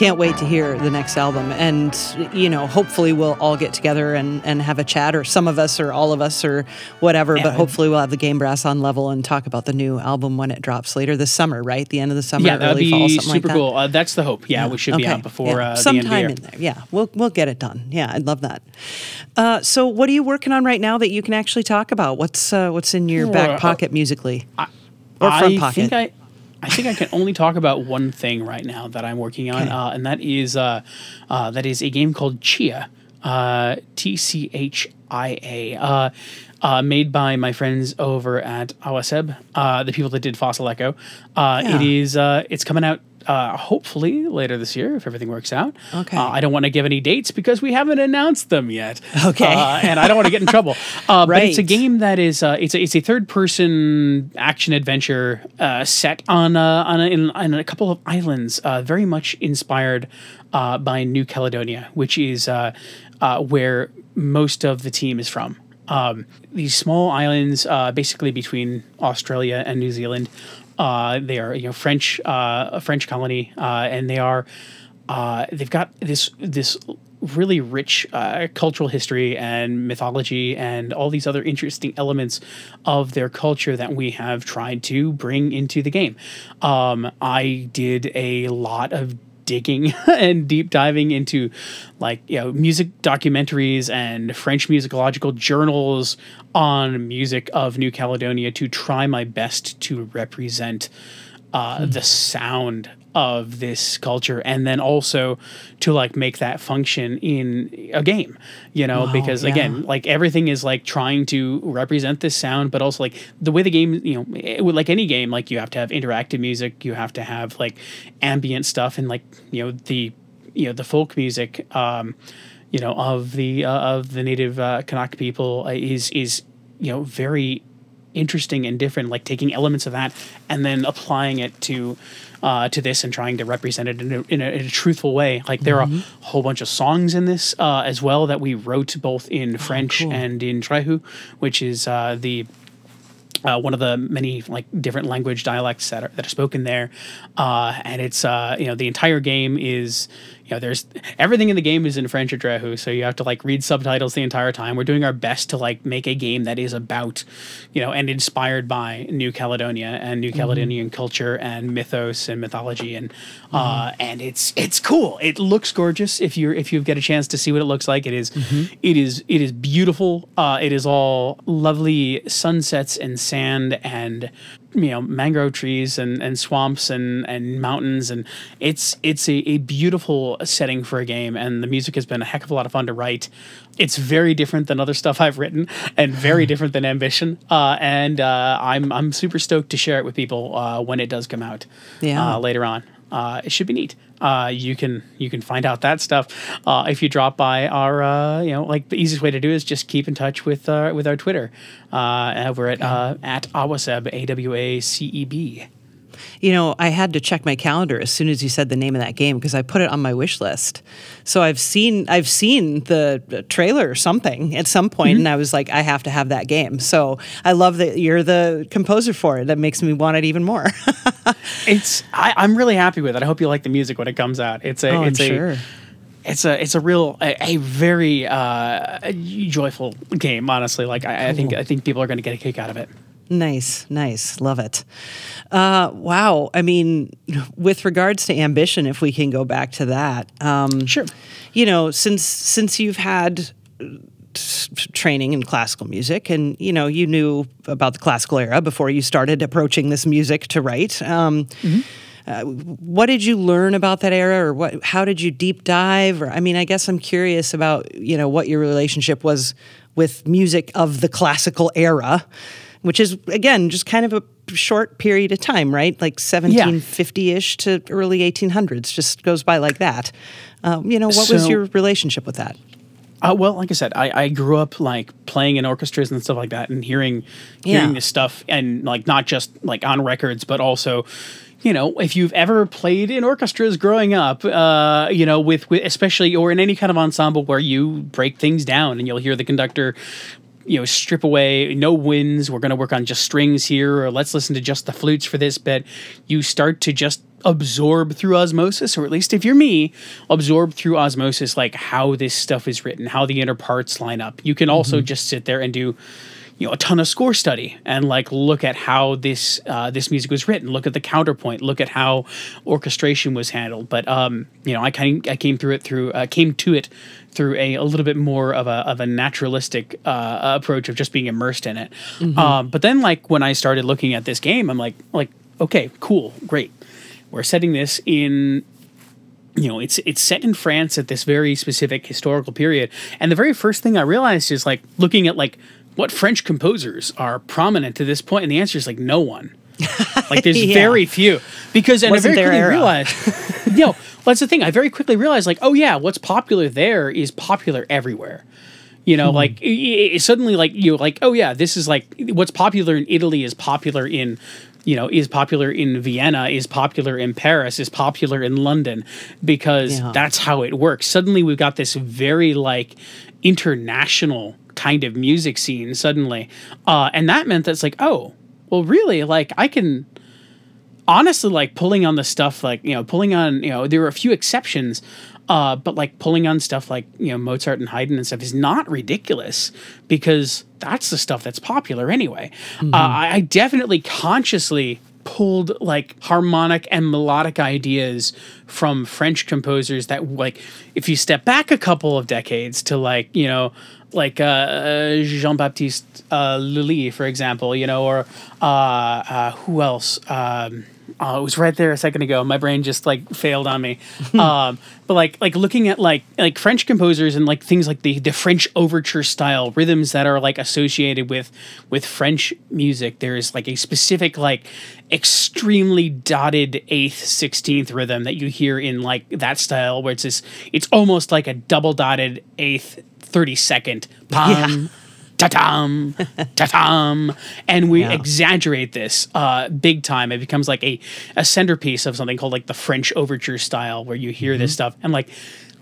can't wait to hear the next album. And, you know, hopefully we'll all get together and, and have a chat, or some of us, or all of us, or whatever. Yeah. But hopefully we'll have the Game Brass on level and talk about the new album when it drops later this summer, right? The end of the summer, yeah, that'd early be fall, something super like that. Super cool. Uh, that's the hope. Yeah, we should be out before yeah. uh, the sometime end of the in there. Yeah, we'll we'll get it done. Yeah, I'd love that. Uh, so, what are you working on right now that you can actually talk about? What's uh, what's in your back uh, pocket musically, or front I pocket? I, think I can only talk about one thing right now that I'm working on, Okay. uh, and that is uh, uh, that is a game called Tchia, uh, T C H I A, uh, uh, made by my friends over at Awaceb, uh, the people that did Fossil Echo. Uh, Yeah. is uh, it's coming out. Uh, hopefully later this year if everything works out. Okay. Uh, I don't want to give any dates because we haven't announced them yet. Okay. Uh, and I don't want to get in trouble. Uh, But it's a game that is uh, it's a, it's a third person action adventure uh, set on uh, on, a, in, on a couple of islands, uh, very much inspired uh, by New Caledonia, which is uh, uh, where most of the team is from. Um, these small islands, uh, basically between Australia and New Zealand, uh, they are you know French uh, a French colony, uh, and they are uh, they've got this this really rich uh, cultural history and mythology and all these other interesting elements of their culture that we have tried to bring into the game. Um, I did a lot of digging and deep diving into like you know music documentaries and French musicological journals on music of New Caledonia to try my best to represent uh, the sound of this culture and then also to like make that function in a game you know Wow, because yeah. again like everything is like trying to represent this sound but also like the way the game you know it, like any game like you have to have interactive music you have to have like ambient stuff and like you know the you know the folk music um you know of the uh, of the native uh, Kanak people uh, is is you know very interesting and different like taking elements of that and then applying it to uh, to this and trying to represent it in a, in a, in a truthful way. Like there are a whole bunch of songs in this uh, as well that we wrote both in french cool. and in Drehu, which is uh, the uh, one of the many like different language dialects that are that are spoken there, uh, and it's uh, you know the entire game is you know there's everything in the game is in French or Drehu, so you have to like read subtitles the entire time. We're doing our best to like make a game that is about you know and inspired by New Caledonia and New Caledonian culture and mythos and mythology and uh, and it's it's cool. It looks gorgeous if you're if you get a chance to see what it looks like. It is- it is it is beautiful. Uh, it is all lovely sunsets and sand and you know mangrove trees and, and swamps and, and mountains. And it's it's a, a beautiful setting for a game. And the music has been a heck of a lot of fun to write. It's very different than other stuff i've written and very different than ambition. Uh, and uh, I'm, I'm super stoked to share it with people uh, when it does come out Yeah. uh, later on. Uh, it should be neat uh, you can you can find out that stuff uh, if you drop by our uh, you know like the easiest way to do is just keep in touch with uh, with our Twitter. Uh, we're at uh, at awaceb a w a c e b. You know, I had to check my calendar as soon as you said the name of that game because I put it on my wish list. So I've seen I've seen the trailer or something at some point, Mm-hmm. and I was like, I have to have that game. So I love that you're the composer for it. That makes me want it even more. It's I, I'm really happy with it. I hope you like the music when it comes out. It's a oh, I'm it's a sure. it's a it's a real a, a very uh, joyful game. Honestly, like I, I think I think people are going to get a kick out of it. Nice, nice, love it. Uh, wow, I mean, with regards to ambition, if we can go back to that, um, Sure. you know, since since you've had uh, training in classical music, and you know, you knew about the classical era before you started approaching this music to write. Um, uh, what did you learn about that era, or what? How did you deep dive? Or I mean, I guess I'm curious about you know what your relationship was with music of the classical era, which is again just kind of a short period of time, right? Like 1750-ish to early 1800s, just goes by like that. Um, you know, what was your relationship with that? Uh, well, like I said, I, I grew up like playing in orchestras and stuff like that, and hearing hearing Yeah. this stuff, and like not just like on records, but also, you know, if you've ever played in orchestras growing up, uh, you know, with, with especially or in any kind of ensemble where you break things down and you'll hear the conductor. You know, strip away no winds. We're going to work on just strings here, or let's listen to just the flutes for this bit. You start to just absorb through osmosis, or at least if you're me, absorb through osmosis like how this stuff is written, how the inner parts line up. You can also just sit there and do you know a ton of score study and like look at how this uh, this music was written look at the counterpoint look at how orchestration was handled but um you know i kind i came through it through uh, came to it through a, a little bit more of a of a naturalistic uh, approach of just being immersed in it. Um, but then like when i started looking at this game i'm like like okay cool great. We're setting this in you know it's it's set in France at this very specific historical period. And the very first thing I realized is like looking at like what French composers are prominent to this point and the answer is like no one like there's Yeah. very few because and Wasn't I very quickly era. realized you know that's the thing I very quickly realized like oh yeah what's popular there is popular everywhere you know like i i suddenly like you like oh yeah this is like what's popular in italy is popular in you know is popular in vienna is popular in paris is popular in london because Yeah. that's how it works suddenly we've got this very like international kind of music scene suddenly uh and that meant that's like oh well really like i can honestly like pulling on the stuff like you know pulling on you know there were a few exceptions uh but like pulling on stuff like you know mozart and haydn and stuff is not ridiculous because that's the stuff that's popular anyway. Uh, I, I definitely consciously pulled like harmonic and melodic ideas from french composers that like if you step back a couple of decades to like you know like uh, Jean Baptiste uh, Lully, for example, you know, or uh, uh, who else? Um, oh, it was right there a second ago. My brain just like failed on me. um, but like like looking at like like French composers and like things like the the French overture style rhythms that are like associated with with French music. There is like a specific like extremely dotted eighth sixteenth rhythm that you hear in like that style where it's this it's almost like a double dotted eighth 30 second pam ta-tam ta-tam and we Yeah. exaggerate this uh, big time. It becomes like a, a centerpiece of something called like the french overture style where you hear this stuff. And like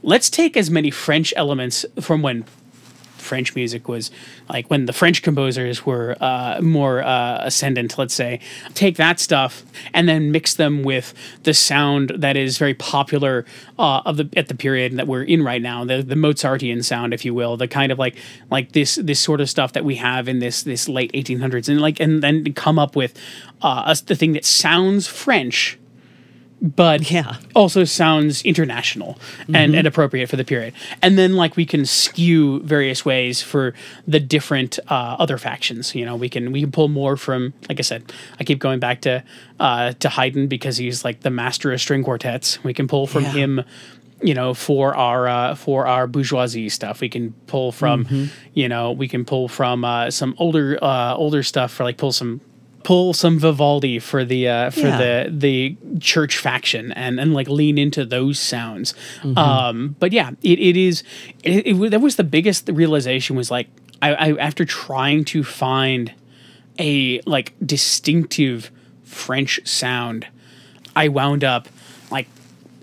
let's take as many french elements from when French music was like when the French composers were uh, more uh, ascendant, let's say, take that stuff and then mix them with the sound that is very popular uh, of the at the period that we're in right now, the the Mozartian sound, if you will, the kind of like like this this sort of stuff that we have in this this late 1800s, and like and then come up with uh, us the thing that sounds French but Yeah. also sounds international and, and appropriate for the period. And then like we can skew various ways for the different uh, other factions. You know, we can we can pull more from like I said, I keep going back to uh, to Haydn because he's like the master of string quartets. We can pull from Yeah. him you know for our uh, for our bourgeoisie stuff we can pull from you know we can pull from uh, some older uh, older stuff for like pull some pull some Vivaldi for the uh, for Yeah. the the church faction and and like lean into those sounds. Um, but yeah, it, it is it, it, that was the biggest realization was like I, I after trying to find a like distinctive French sound, I wound up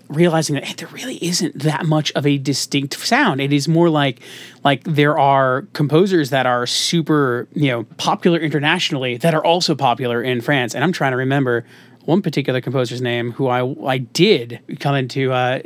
realizing that hey, there really isn't that much of a distinct sound. It is more like like there are composers that are super, you know, popular internationally that are also popular in France. And I'm trying to remember one particular composer's name who I I did come into uh,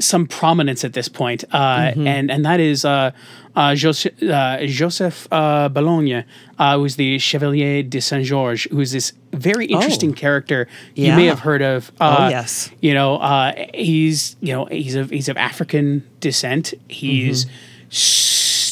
some prominence at this point, uh, and and that is uh, uh, Joseph, uh, Joseph uh, Bologne, uh, who's the Chevalier de Saint Georges, who's this very interesting character you may have heard of. Uh, Oh, yes. you know, uh, he's you know he's of he's of African descent. He's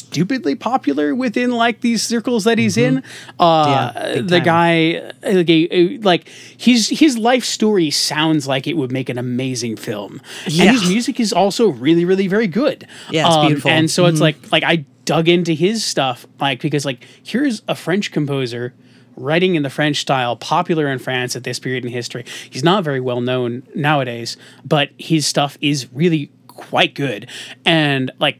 stupidly popular within like these circles that he's in. Uh, Yeah, the guy, like, like his his life story sounds like it would make an amazing film, Yeah. and his music is also really really very good. Yeah, it's Um, beautiful. And so it's like like I dug into his stuff like because like here's a French composer writing in the French style, popular in France at this period in history. He's not very well known nowadays, but his stuff is really quite good. And like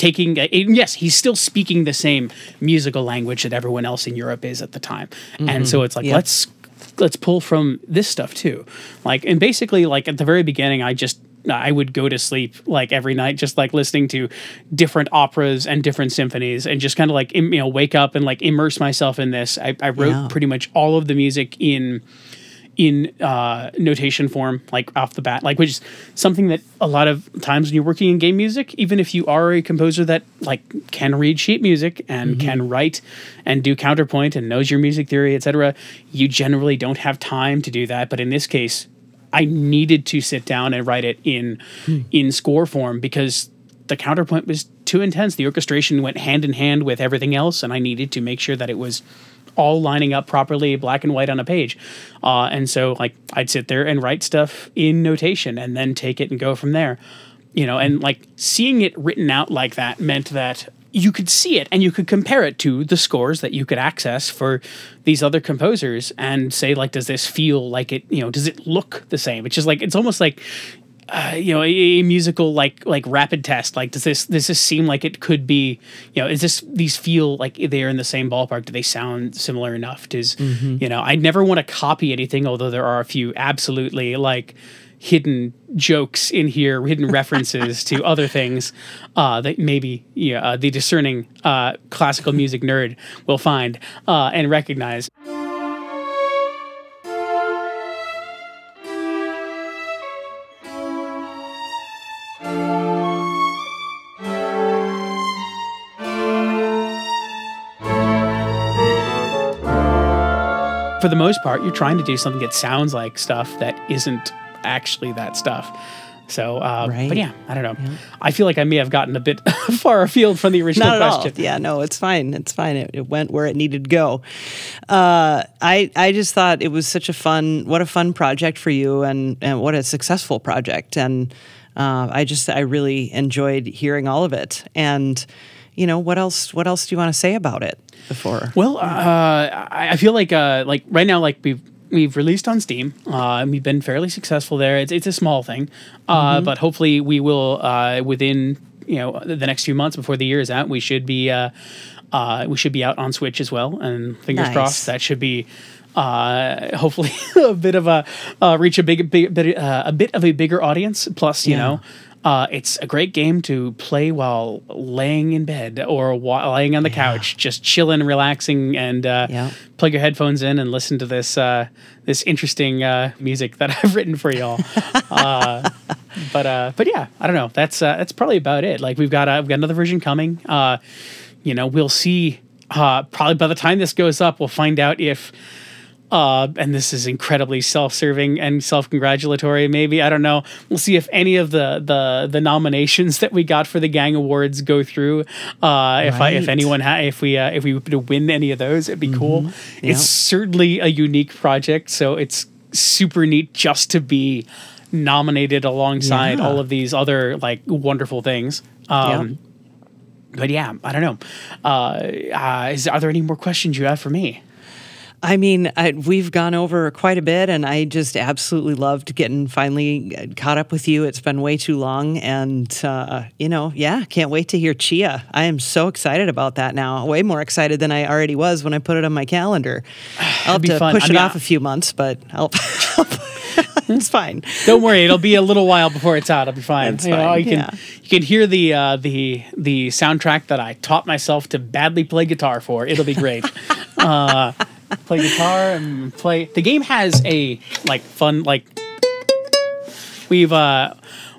taking uh, a, yes, he's still speaking the same musical language that everyone else in Europe is at the time. And so mm-hmm. it's like Yeah. let's let's pull from this stuff too. Like and basically like at the very beginning I just I would go to sleep like every night, just like listening to different operas and different symphonies, and just kind of like im- you know wake up and like immerse myself in this. I, I wrote Yeah. pretty much all of the music in in uh, notation form, like off the bat, like which is something that a lot of times when you're working in game music, even if you are a composer that like can read sheet music and can write and do counterpoint and knows your music theory, etc., you generally don't have time to do that. But in this case, I needed to sit down and write it in in score form because the counterpoint was too intense. The orchestration went hand in hand with everything else, and I needed to make sure that it was all lining up properly, black and white on a page. Uh, and so, like, I'd sit there and write stuff in notation, and then take it and go from there. You know, and like seeing it written out like that meant that you could see it and you could compare it to the scores that you could access for these other composers and say like does this feel like it you know does it look the same it's just like it's almost like uh, you know a, a musical like like rapid test like does this does this seem like it could be you know is this these feel like they're in the same ballpark? Do they sound similar enough? Does you know i never want to copy anything although there are a few absolutely like hidden jokes in here hidden references to other things uh, that maybe yeah, uh, the discerning uh, classical music nerd will find uh, and recognize for the most part, you're trying to do something that sounds like stuff that isn't actually that stuff. So, uh, Right. but yeah, I don't know. I feel like I may have gotten a bit far afield from the original Not at all. question. Yeah, no, it's fine. It's fine. It, it went where it needed to go. Uh, I I just thought it was such a fun, what a fun project for you, and and what a successful project. And uh, I just I really enjoyed hearing all of it. And you know what else? What else do you want to say about it before? Well, uh, I I feel like uh, like right now, like we've we've released on Steam, uh, and we've been fairly successful there. It's it's a small thing, uh, Mm-hmm. but hopefully we will uh, within you know the next few months before the year is out, we should be uh, uh, we should be out on Switch as well. And fingers Nice. crossed that should be. Uh, hopefully, a bit of a uh, reach a big, big bit, uh, a bit of a bigger audience. Plus, you Yeah. know, uh, it's a great game to play while laying in bed or while laying on the couch, just chilling, relaxing, and uh, Yeah. plug your headphones in and listen to this uh, this interesting uh, music that I've written for y'all. uh, but uh, but yeah, I don't know. That's uh, that's probably about it. Like we've got uh, we've got another version coming. Uh, you know, we'll see. Uh, probably by the time this goes up, we'll find out if. Uh, and this is incredibly self-serving and self-congratulatory. Maybe I don't know. We'll see if any of the the the nominations that we got for the GANG Awards go through. Uh, if I if anyone ha- if we uh, if we were to win any of those, it'd be cool. Mm-hmm. Yeah. It's certainly a unique project, so it's super neat just to be nominated alongside Yeah. all of these other like wonderful things. Um, But yeah, I don't know. Uh, uh, is are there any more questions you have for me? I mean, I, we've gone over quite a bit, and I just absolutely loved getting finally uh, caught up with you. It's been way too long, and uh, you know, yeah, can't wait to hear Tchia. I am so excited about that now. Way more excited than I already was when I put it on my calendar. I'll have be to fun. push I it off a few months, but I'll. it's fine. Don't worry, it'll be a little while before it's out. I'll be fine. That's you know, you can yeah. you can hear the uh, the the soundtrack that I taught myself to badly play guitar for. It'll be great. uh, play guitar and play. The game has a like fun like we've uh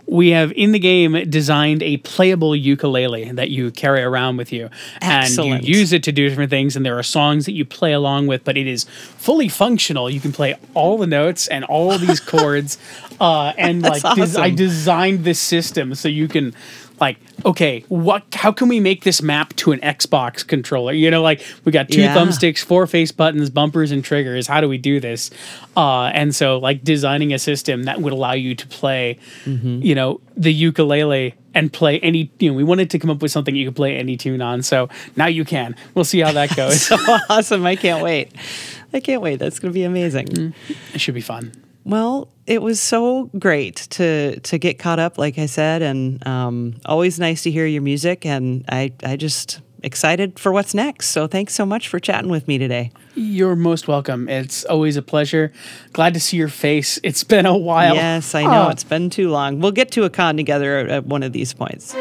we have in the game designed a playable ukulele that you carry around with you Excellent. and you use it to do different things and there are songs that you play along with but it is fully functional you can play all the notes and all these chords uh, and That's like des- i designed this system so you can like okay what how can we make this map to an xbox controller you know like we got two Yeah. thumbsticks four face buttons bumpers and triggers how do we do this uh, and so like designing a system that would allow you to play Mm-hmm. you know the ukulele and play any you know we wanted to come up with something you could play any tune on so now you can we'll see how that goes so awesome! I can't wait. I can't wait. That's going to be amazing. it should be fun Well, it was so great to to get caught up, like I said, and um, always nice to hear your music. And I I just excited for what's next. So thanks so much for chatting with me today. you're most welcome it's always a pleasure glad to see your face it's been a while Yes, I know Oh. it's been too long. We'll get to a con together at, at one of these points.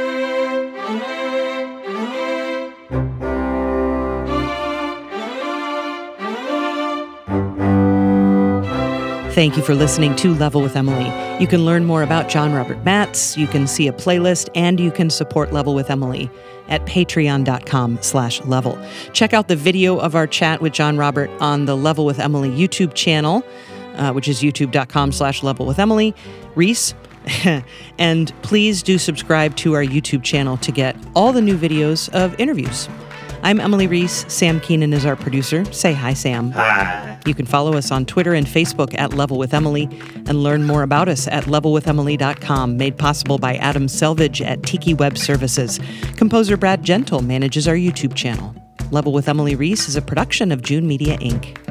Thank you for listening to Level with Emily. You can learn more about John Robert Matz, you can see a playlist, and you can support Level with Emily at patreon.com slash level. Check out the video of our chat with John Robert on the Level with Emily YouTube channel, uh, which is youtube.com slash level with Emily. Reese, and please do subscribe to our YouTube channel to get all the new videos of interviews. I'm Emily Reese. Sam Keenan is our producer. Say hi, Sam. Hi. You can follow us on Twitter and Facebook at Level with Emily and learn more about us at levelwithemily.com, made possible by Adam Selvage at Tiki Web Services. Composer Brad Gentle manages our YouTube channel. Level with Emily Reese is a production of June Media, Inc.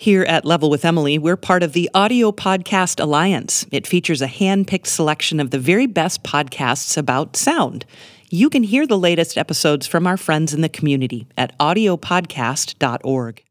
Here at Level with Emily, we're part of the Audio Podcast Alliance. It features a hand picked selection of the very best podcasts about sound. You can hear the latest episodes from our friends in the community at audiopodcast.org.